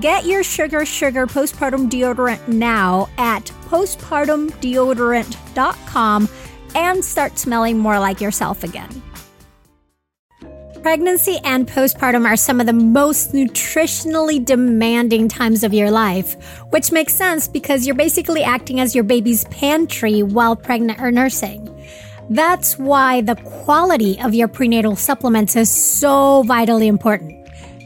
Get your Sugar Sugar postpartum deodorant now at postpartumdeodorant.com and start smelling more like yourself again. Pregnancy and postpartum are some of the most nutritionally demanding times of your life, which makes sense because you're basically acting as your baby's pantry while pregnant or nursing. That's why the quality of your prenatal supplements is so vitally important.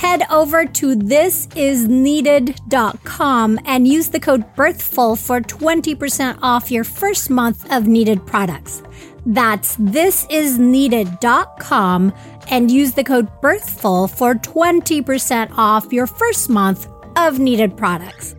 head over to thisisneeded.com and use the code BIRTHFUL for 20% off your first month of needed products. That's thisisneeded.com and use the code BIRTHFUL for 20% off your first month of needed products.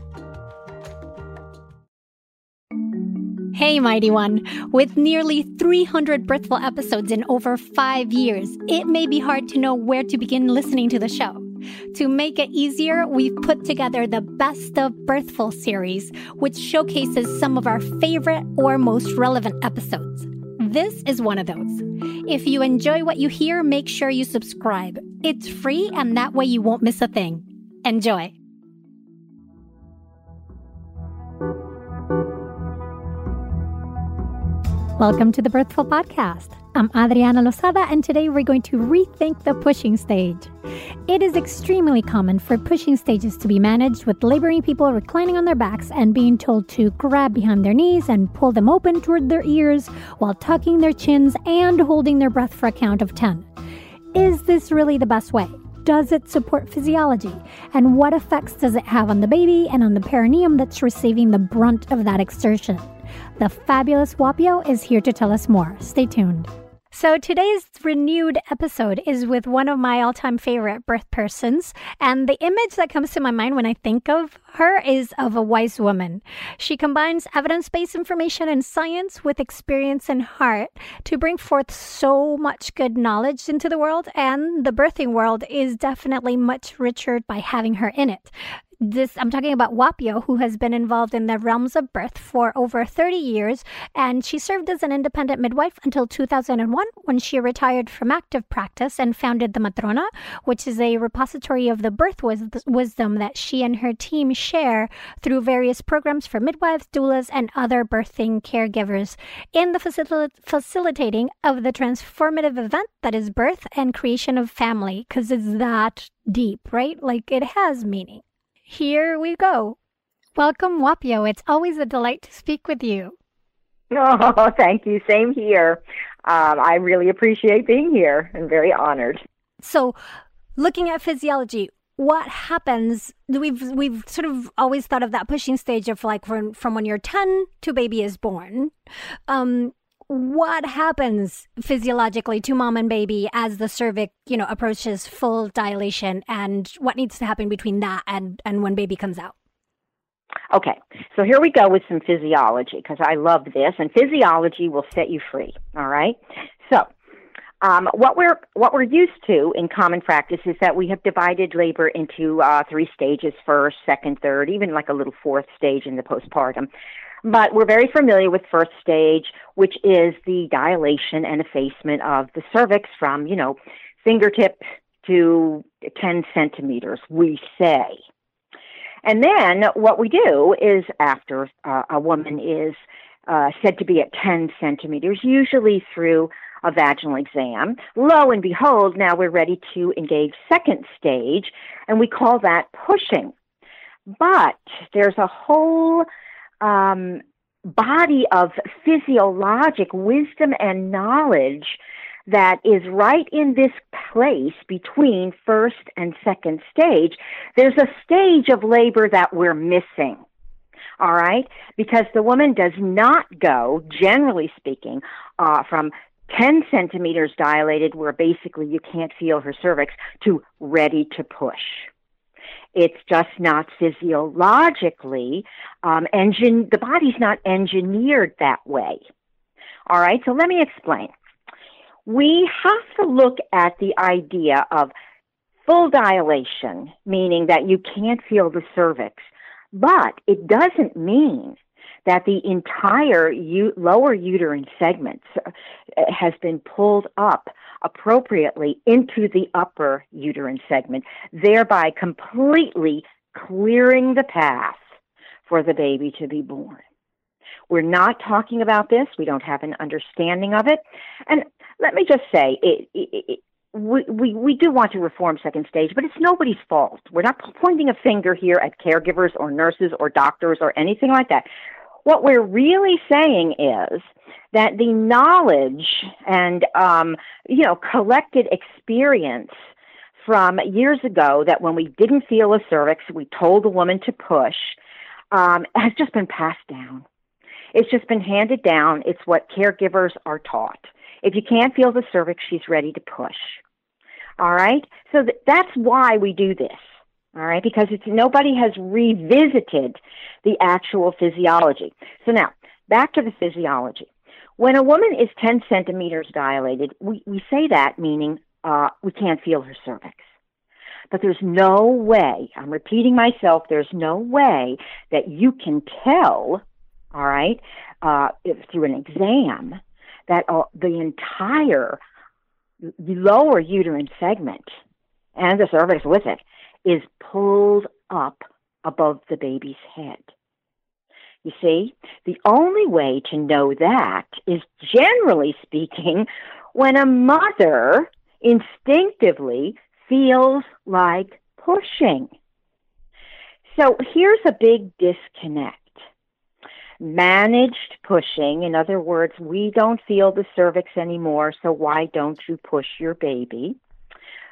Hey, Mighty One. With nearly 300 Birthful episodes in over five years, it may be hard to know where to begin listening to the show. To make it easier, we've put together the Best of Birthful series, which showcases some of our favorite or most relevant episodes. This is one of those. If you enjoy what you hear, make sure you subscribe. It's free, and that way you won't miss a thing. Enjoy. Welcome to the Birthful Podcast. I'm Adriana Lozada, and today we're going to rethink the pushing stage. It is extremely common for pushing stages to be managed with laboring people reclining on their backs and being told to grab behind their knees and pull them open toward their ears while tucking their chins and holding their breath for a count of 10. Is this really the best way? Does it support physiology? And what effects does it have on the baby and on the perineum that's receiving the brunt of that exertion? The fabulous Whapio is here to tell us more. Stay tuned. So today's renewed episode is with one of my all-time favorite birth persons, and the image that comes to my mind when I think of her is of a wise woman. She combines evidence-based information and science with experience and heart to bring forth so much good knowledge into the world, and the birthing world is definitely much richer by having her in it this I'm talking about Whapio, who has been involved in the realms of birth for over 30 years, and she served as an independent midwife until 2001 when she retired from active practice and founded the Matrona, which is a repository of the birth wis- wisdom that she and her team share through various programs for midwives, doulas, and other birthing caregivers in the facil- facilitating of the transformative event that is birth and creation of family, because it's that deep, right? Like it has meaning. Here we go. Welcome, Whapio. It's always a delight to speak with you. Oh, thank you. Same here. Um, I really appreciate being here and very honored. So, looking at physiology, what happens? We've we've sort of always thought of that pushing stage of like from from when you're ten to baby is born. Um, what happens physiologically to mom and baby as the cervix, you know, approaches full dilation and what needs to happen between that and, and when baby comes out? Okay, so here we go with some physiology because I love this, and physiology will set you free. All right, so um, what we're what we're used to in common practice is that we have divided labor into uh, three stages: first, second, third, even like a little fourth stage in the postpartum. But we're very familiar with first stage, which is the dilation and effacement of the cervix from, you know, fingertip to 10 centimeters, we say. And then what we do is after uh, a woman is uh, said to be at 10 centimeters, usually through a vaginal exam, lo and behold, now we're ready to engage second stage, and we call that pushing. But there's a whole um, body of physiologic wisdom and knowledge that is right in this place between first and second stage. There's a stage of labor that we're missing. All right? Because the woman does not go, generally speaking, uh, from 10 centimeters dilated, where basically you can't feel her cervix, to ready to push. It's just not physiologically um, engine. The body's not engineered that way. All right. So let me explain. We have to look at the idea of full dilation, meaning that you can't feel the cervix, but it doesn't mean that the entire u- lower uterine segment uh, has been pulled up appropriately into the upper uterine segment, thereby completely clearing the path for the baby to be born. We're not talking about this. We don't have an understanding of it. And let me just say, it, it, it, we, we, we do want to reform second stage, but it's nobody's fault. We're not pointing a finger here at caregivers or nurses or doctors or anything like that. What we're really saying is that the knowledge and um, you know collected experience from years ago that when we didn't feel a cervix, we told the woman to push, um, has just been passed down. It's just been handed down. It's what caregivers are taught. If you can't feel the cervix, she's ready to push. All right? So th- that's why we do this. All right? Because it's nobody has revisited the actual physiology. So now, back to the physiology. When a woman is 10 centimeters dilated, we, we say that meaning uh, we can't feel her cervix. But there's no way, I'm repeating myself, there's no way that you can tell, all right, uh, if, through an exam, that uh, the entire lower uterine segment and the cervix with it is pulled up above the baby's head. You see, the only way to know that is generally speaking when a mother instinctively feels like pushing. So here's a big disconnect. Managed pushing, in other words, we don't feel the cervix anymore, so why don't you push your baby?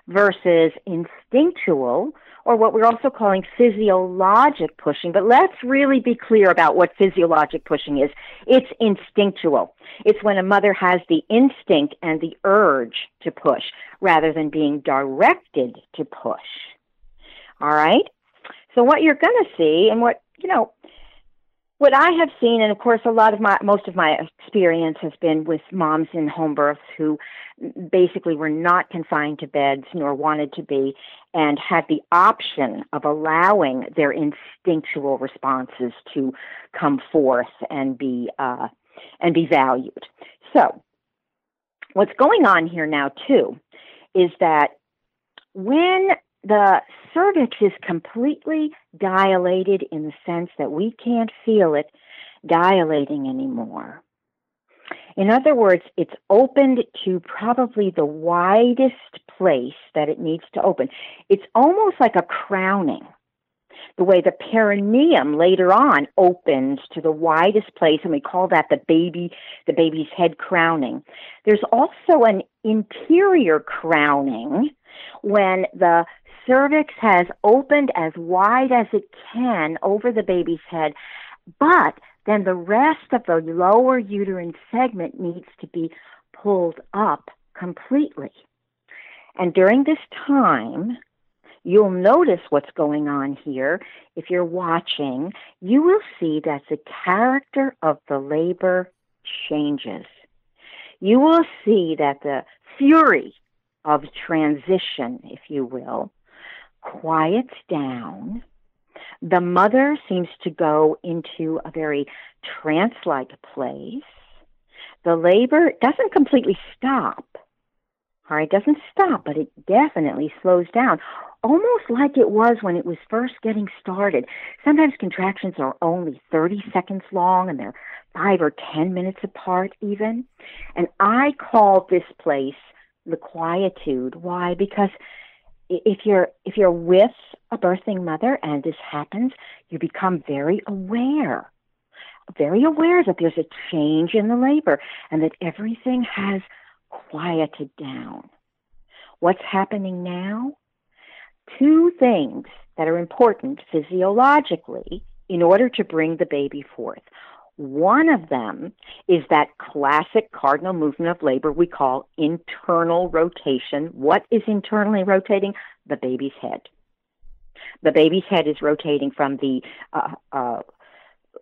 Versus instinctual, or what we're also calling physiologic pushing. But let's really be clear about what physiologic pushing is. It's instinctual. It's when a mother has the instinct and the urge to push rather than being directed to push. All right? So what you're going to see and what, you know, what I have seen, and of course, a lot of my, most of my experience has been with moms in home births who basically were not confined to beds nor wanted to be, and had the option of allowing their instinctual responses to come forth and be uh, and be valued. So, what's going on here now too is that when the cervix is completely dilated in the sense that we can't feel it dilating anymore. In other words, it's opened to probably the widest place that it needs to open. It's almost like a crowning. The way the perineum later on opens to the widest place, and we call that the baby, the baby's head crowning. There's also an interior crowning when the cervix has opened as wide as it can over the baby's head, but then the rest of the lower uterine segment needs to be pulled up completely. And during this time, you'll notice what's going on here. If you're watching, you will see that the character of the labor changes. You will see that the fury of transition, if you will, quiets down. The mother seems to go into a very trance like place. The labor doesn't completely stop. All right, doesn't stop, but it definitely slows down, almost like it was when it was first getting started. Sometimes contractions are only 30 seconds long and they're five or 10 minutes apart, even. And I call this place the quietude. Why? Because if you're if you're with a birthing mother and this happens, you become very aware, very aware that there's a change in the labor and that everything has quieted down. What's happening now? Two things that are important physiologically in order to bring the baby forth. One of them is that classic cardinal movement of labor we call internal rotation. What is internally rotating? The baby's head. The baby's head is rotating from the uh, uh,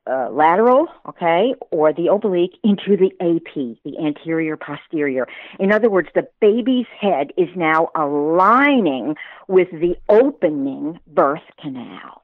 uh, lateral, okay, or the oblique into the AP, the anterior posterior. In other words, the baby's head is now aligning with the opening birth canal.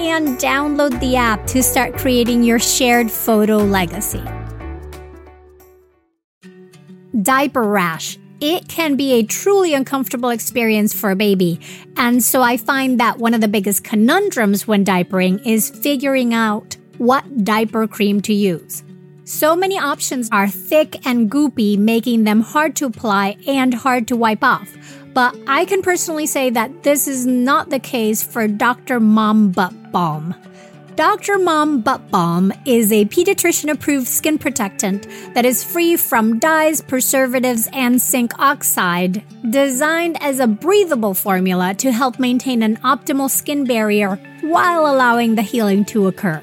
and download the app to start creating your shared photo legacy. Diaper rash. it can be a truly uncomfortable experience for a baby. And so I find that one of the biggest conundrums when diapering is figuring out what diaper cream to use. So many options are thick and goopy, making them hard to apply and hard to wipe off. But I can personally say that this is not the case for Dr. Mom Butt Balm. Dr. Mom Butt Balm is a pediatrician approved skin protectant that is free from dyes, preservatives, and zinc oxide, designed as a breathable formula to help maintain an optimal skin barrier while allowing the healing to occur.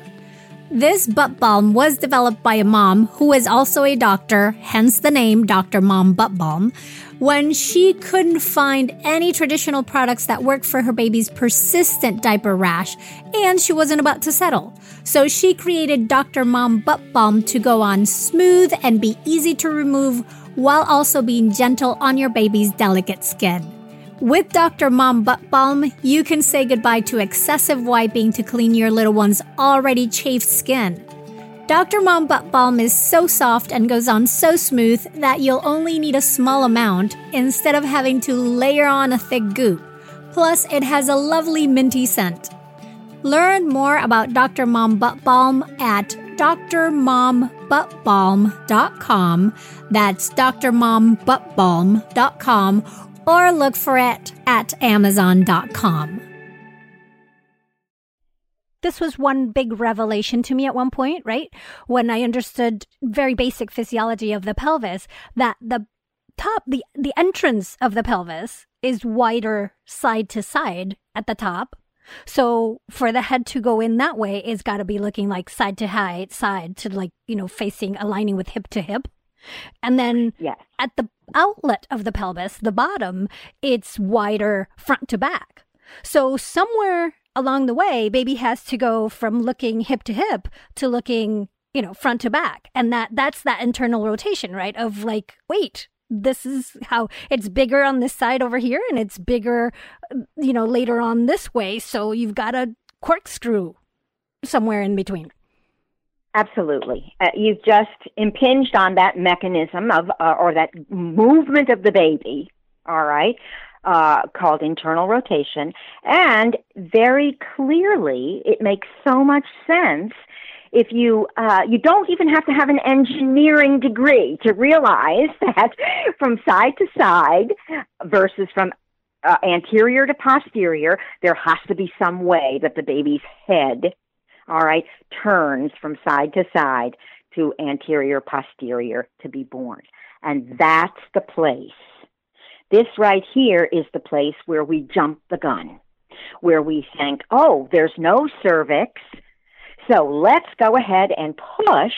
This butt balm was developed by a mom who is also a doctor, hence the name Dr. Mom Butt Balm, when she couldn't find any traditional products that worked for her baby's persistent diaper rash and she wasn't about to settle. So she created Dr. Mom Butt Balm to go on smooth and be easy to remove while also being gentle on your baby's delicate skin. With Dr. Mom Butt Balm, you can say goodbye to excessive wiping to clean your little one's already chafed skin. Dr. Mom Butt Balm is so soft and goes on so smooth that you'll only need a small amount instead of having to layer on a thick goop. Plus, it has a lovely minty scent. Learn more about Dr. Mom Butt Balm at drmombuttbalm.com. That's drmombuttbalm.com or look for it at amazon.com. This was one big revelation to me at one point, right? When I understood very basic physiology of the pelvis, that the top, the, the entrance of the pelvis is wider side to side at the top. So for the head to go in that way, it's got to be looking like side to height, side to like, you know, facing, aligning with hip to hip. And then yes. at the outlet of the pelvis, the bottom, it's wider front to back. So somewhere along the way, baby has to go from looking hip to hip to looking, you know, front to back. And that that's that internal rotation, right? Of like, wait, this is how it's bigger on this side over here and it's bigger, you know, later on this way. So you've got a corkscrew somewhere in between. Absolutely. Uh, you've just impinged on that mechanism of, uh, or that movement of the baby, all right, uh, called internal rotation. And very clearly, it makes so much sense if you uh, you don't even have to have an engineering degree to realize that from side to side versus from uh, anterior to posterior, there has to be some way that the baby's head, all right, turns from side to side to anterior posterior to be born, and that's the place. This right here is the place where we jump the gun, where we think, oh, there's no cervix, so let's go ahead and push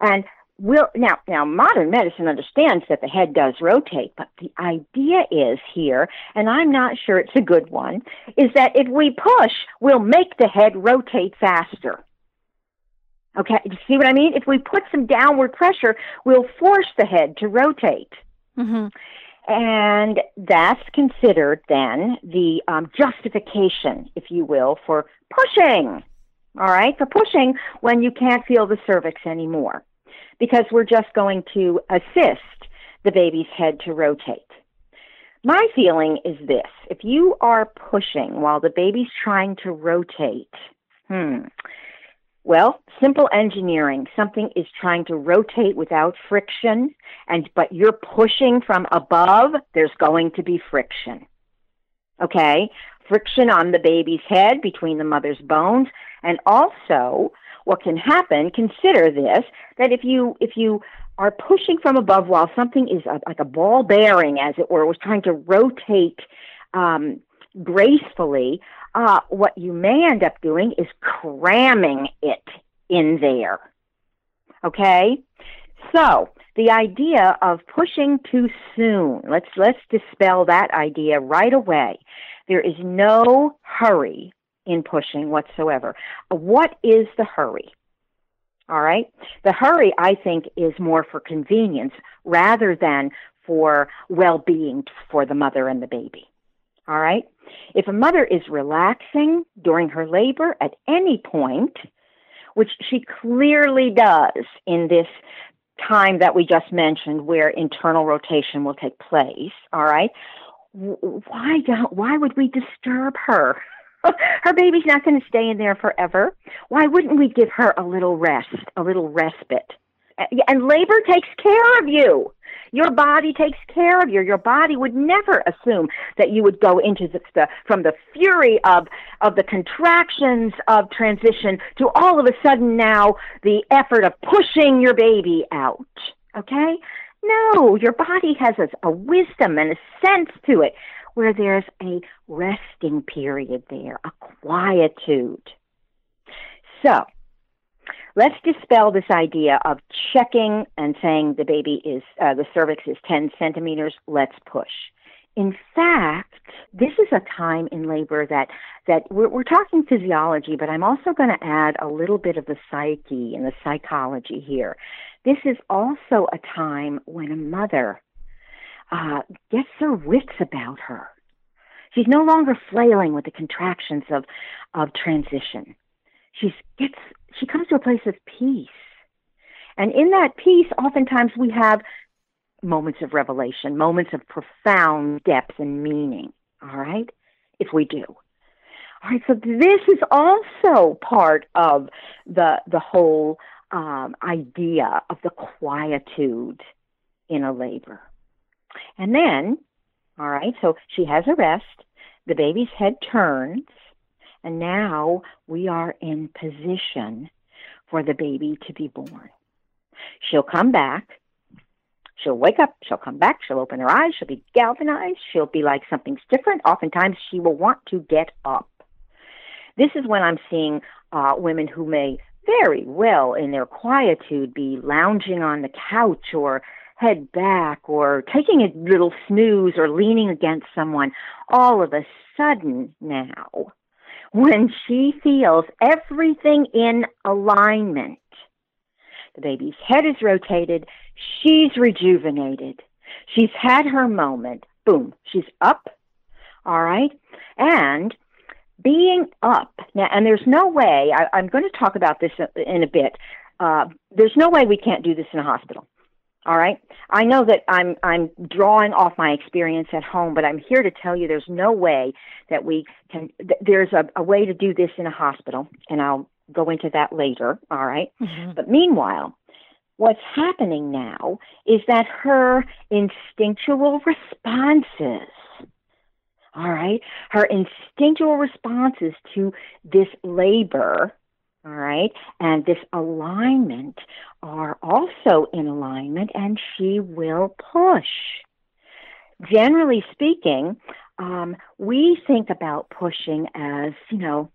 and we'll now now modern medicine understands that the head does rotate but the idea is here and i'm not sure it's a good one is that if we push we'll make the head rotate faster okay you see what i mean if we put some downward pressure we'll force the head to rotate mm-hmm. And that's considered then the um, justification, if you will, for pushing. All right, for pushing when you can't feel the cervix anymore, because we're just going to assist the baby's head to rotate. My feeling is this if you are pushing while the baby's trying to rotate, hmm, well, simple engineering. Something is trying to rotate without friction, and but you're pushing from above, there's going to be friction. Okay? Friction on the baby's head between the mother's bones, and also what can happen, consider this, that if you if you are pushing from above while something is a, like a ball bearing, as it were, was trying to rotate um, gracefully, uh, what you may end up doing is cramming it in there. Okay? So, the idea of pushing too soon, let's, let's dispel that idea right away. There is no hurry in pushing whatsoever. What is the hurry? All right? The hurry, I think, is more for convenience rather than for well being for the mother and the baby. All right? If a mother is relaxing during her labor at any point, which she clearly does in this time that we just mentioned where internal rotation will take place, all right, why don't why would we disturb her? Her baby's not going to stay in there forever. Why wouldn't we give her a little rest, a little respite? And labor takes care of you. Your body takes care of you. Your body would never assume that you would go into the, the from the fury of of the contractions of transition to all of a sudden now the effort of pushing your baby out. Okay? No, your body has a, a wisdom and a sense to it where there's a resting period there, a quietude. So, let's dispel this idea of checking and saying the baby is, uh, the cervix is 10 centimeters, let's push. In fact, this is a time in labor that, that we're, we're talking physiology, but I'm also going to add a little bit of the psyche and the psychology here. This is also a time when a mother uh, gets her wits about her. She's no longer flailing with the contractions of, of transition. She gets, she comes to a place of peace. And in that peace, oftentimes we have moments of revelation, moments of profound depth and meaning. All right? If we do. All right, so this is also part of the the whole um, idea of the quietude in a labor. And then, all right, so she has a rest, the baby's head turns, and now we are in position for the baby to be born. She'll come back. She'll wake up. She'll come back. She'll open her eyes. She'll be galvanized. She'll be like something's different. Oftentimes, she will want to get up. This is when I'm seeing uh, women who may very well, in their quietude, be lounging on the couch or head back or taking a little snooze or leaning against someone, all of a sudden now, when she feels everything in alignment, the baby's head is rotated, she's rejuvenated, she's had her moment, boom, she's up, all right, and being up now, and there's no way I, am going to talk about this in a bit. Uh, there's no way we can't do this in a hospital. All right. I know that I'm I'm drawing off my experience at home, but I'm here to tell you there's no way that we can. Th- there's a, a way to do this in a hospital, and I'll go into that later. All right? mm-hmm. But meanwhile, what's happening now is that her instinctual responses. All right, her instinctual responses to this labor all right, and this alignment are also in alignment, and she will push. Generally speaking, um, we think about pushing as, you know,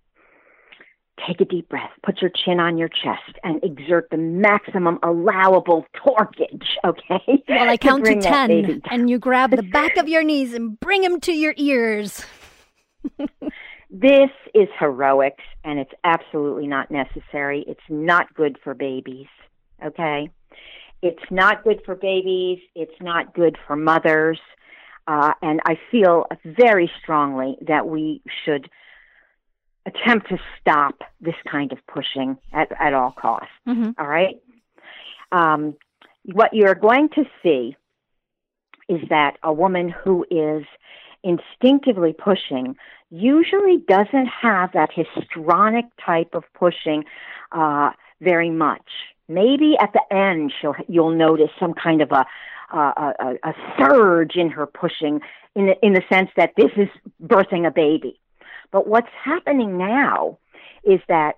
take a deep breath, put your chin on your chest, and exert the maximum allowable torquage, okay? Well, I count to, to 10, and you grab the back of your knees and bring them to your ears. This is heroics and it's absolutely not necessary. It's not good for babies. Okay? It's not good for babies. It's not good for mothers. Uh, and I feel very strongly that we should attempt to stop this kind of pushing at, at all costs. Mm-hmm. All right? Um, what you're going to see is that a woman who is instinctively pushing usually doesn't have that histrionic type of pushing uh, very much. Maybe at the end she'll you'll notice some kind of a a, a, surge in her pushing in the, in the sense that this is birthing a baby. But what's happening now is that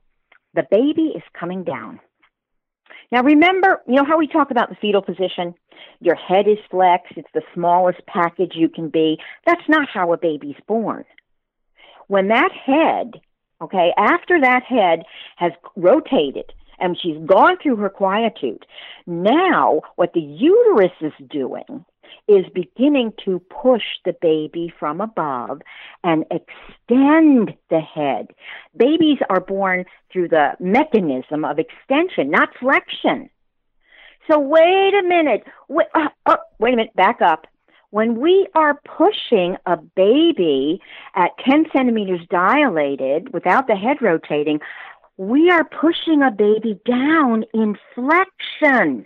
the baby is coming down. Now remember, you know how we talk about the fetal position? Your head is flexed, it's the smallest package you can be. That's not how a baby's born. When that head, okay, after that head has rotated and she's gone through her quietude, now what the uterus is doing is beginning to push the baby from above and extend the head. Babies are born through the mechanism of extension, not flexion. So wait a minute. Wait, uh, uh, wait a minute. Back up. When we are pushing a baby at 10 centimeters dilated without the head rotating, we are pushing a baby down in flexion.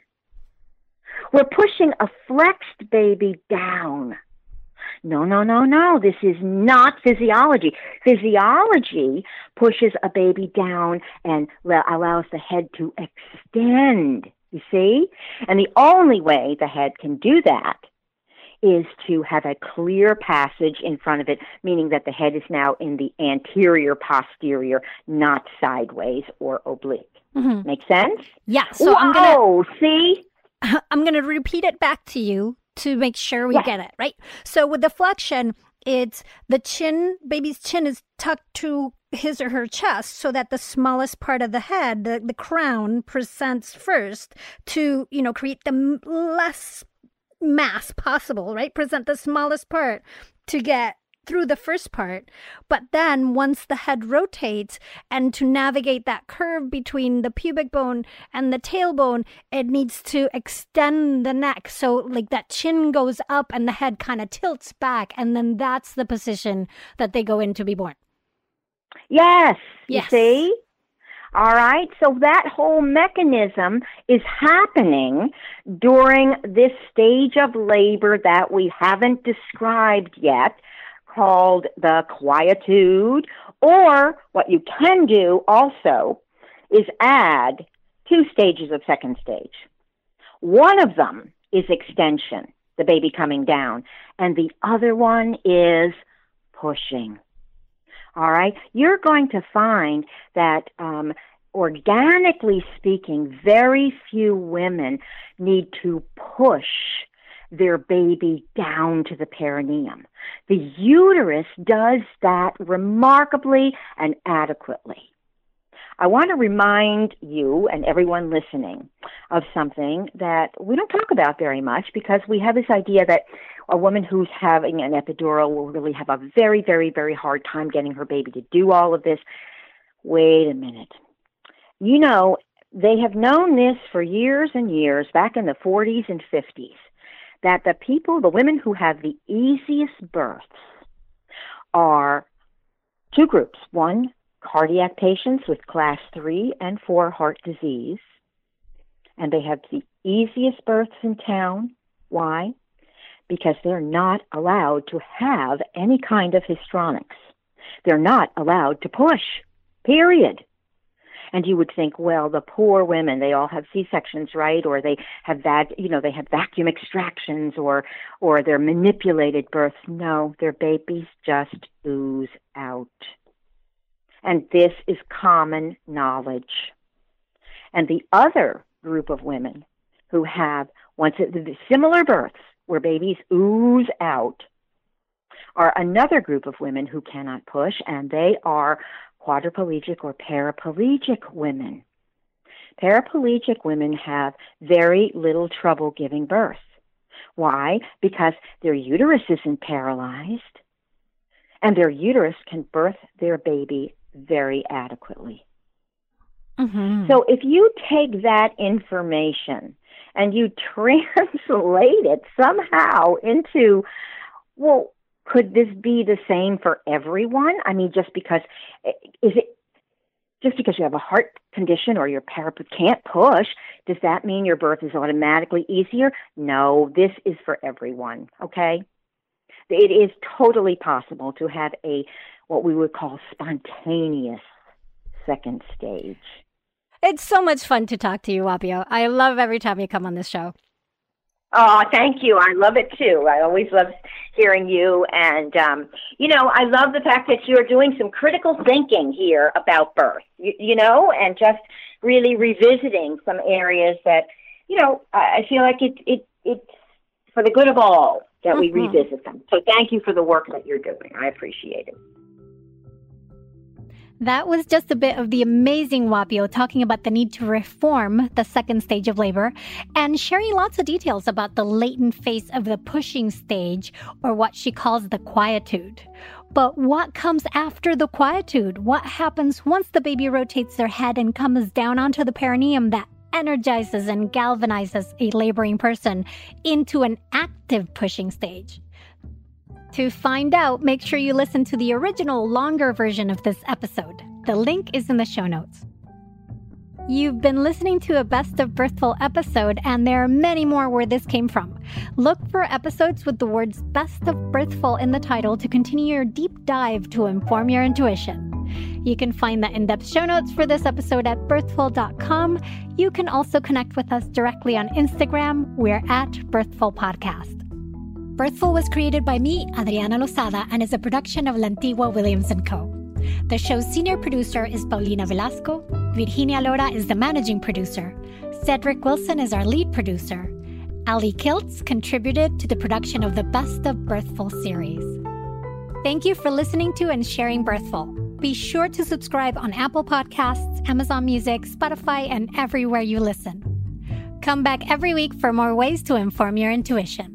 We're pushing a flexed baby down. No, no, no, no. This is not physiology. Physiology pushes a baby down and allows the head to extend. You see? And the only way the head can do that is to have a clear passage in front of it, meaning that the head is now in the anterior posterior, not sideways or oblique. Mm-hmm. Make sense? Yeah. So Whoa, I'm gonna see. I'm gonna repeat it back to you to make sure we get it right. So with the flexion, it's the chin. Baby's chin is tucked to his or her chest so that the smallest part of the head, the, the crown, presents first to you know create the less mass possible, right? Present the smallest part to get through the first part. But then once the head rotates and to navigate that curve between the pubic bone and the tailbone, it needs to extend the neck. So like that chin goes up and the head kind of tilts back. And then that's the position that they go in to be born. Yes. yes. You see? All right. So that whole mechanism is happening during this stage of labor that we haven't described yet called the quietude. Or what you can do also is add two stages of second stage. One of them is extension, the baby coming down, and the other one is pushing. All right. You're going to find that, um, organically speaking, very few women need to push their baby down to the perineum. The uterus does that remarkably and adequately. I want to remind you and everyone listening of something that we don't talk about very much because we have this idea that a woman who's having an epidural will really have a very, very, very hard time getting her baby to do all of this. Wait a minute. You know, they have known this for years and years, back in the 40s and 50s, that the people, the women who have the easiest births, are two groups. One, cardiac patients with class 3 and 4 heart disease, and they have the easiest births in town. Why? because they're not allowed to have any kind of histrionics. They're not allowed to push, period. And you would think, well, the poor women, they all have C-sections, right? Or they have that, you know, they have vacuum extractions or, or they're manipulated births. No, their babies just ooze out. And this is common knowledge. And the other group of women who have once similar births, where babies ooze out are another group of women who cannot push, and they are quadriplegic or paraplegic women. Paraplegic women have very little trouble giving birth. Why? Because their uterus isn't paralyzed, and their uterus can birth their baby very adequately. Mm-hmm. So if you take that information and you translate it somehow into, well, could this be the same for everyone? I mean, just because, eh, is it, just because you have a heart condition or your parapet can't push, does that mean your birth is automatically easier? No, this is for everyone, okay? It is totally possible to have a, what we would call spontaneous second stage. It's so much fun to talk to you, Whapio. I love every time you come on this show. Oh, thank you. I love it too. I always love hearing you. And, um, you know, I love the fact that you're doing some critical thinking here about birth, you, you know, and just really revisiting some areas that, you know, I, feel like it, it, it's for the good of all that we mm-hmm. revisit them. So thank you for the work that you're doing. I appreciate it. That was just a bit of the amazing Whapio talking about the need to reform the second stage of labor and sharing lots of details about the latent phase of the pushing stage, or what she calls the quietude. But what comes after the quietude? What happens once the baby rotates their head and comes down onto the perineum that energizes and galvanizes a laboring person into an active pushing stage? To find out, make sure you listen to the original longer version of this episode. The link is in the show notes. You've been listening to a Best of Birthful episode, and there are many more where this came from. Look for episodes with the words Best of Birthful in the title to continue your deep dive to inform your intuition. You can find the in depth show notes for this episode at birthful.com. You can also connect with us directly on Instagram. We're at Birthful Podcast. Birthful was created by me, Adriana Lozada, and is a production of Lantigua Williams & Co. The show's senior producer is Paulina Velasco. Virginia Lora is the managing producer. Cedric Wilson is our lead producer. Ali Kiltz contributed to the production of the Best of Birthful series. Thank you for listening to and sharing Birthful. Be sure to subscribe on Apple Podcasts, Amazon Music, Spotify, and everywhere you listen. Come back every week for more ways to inform your intuition.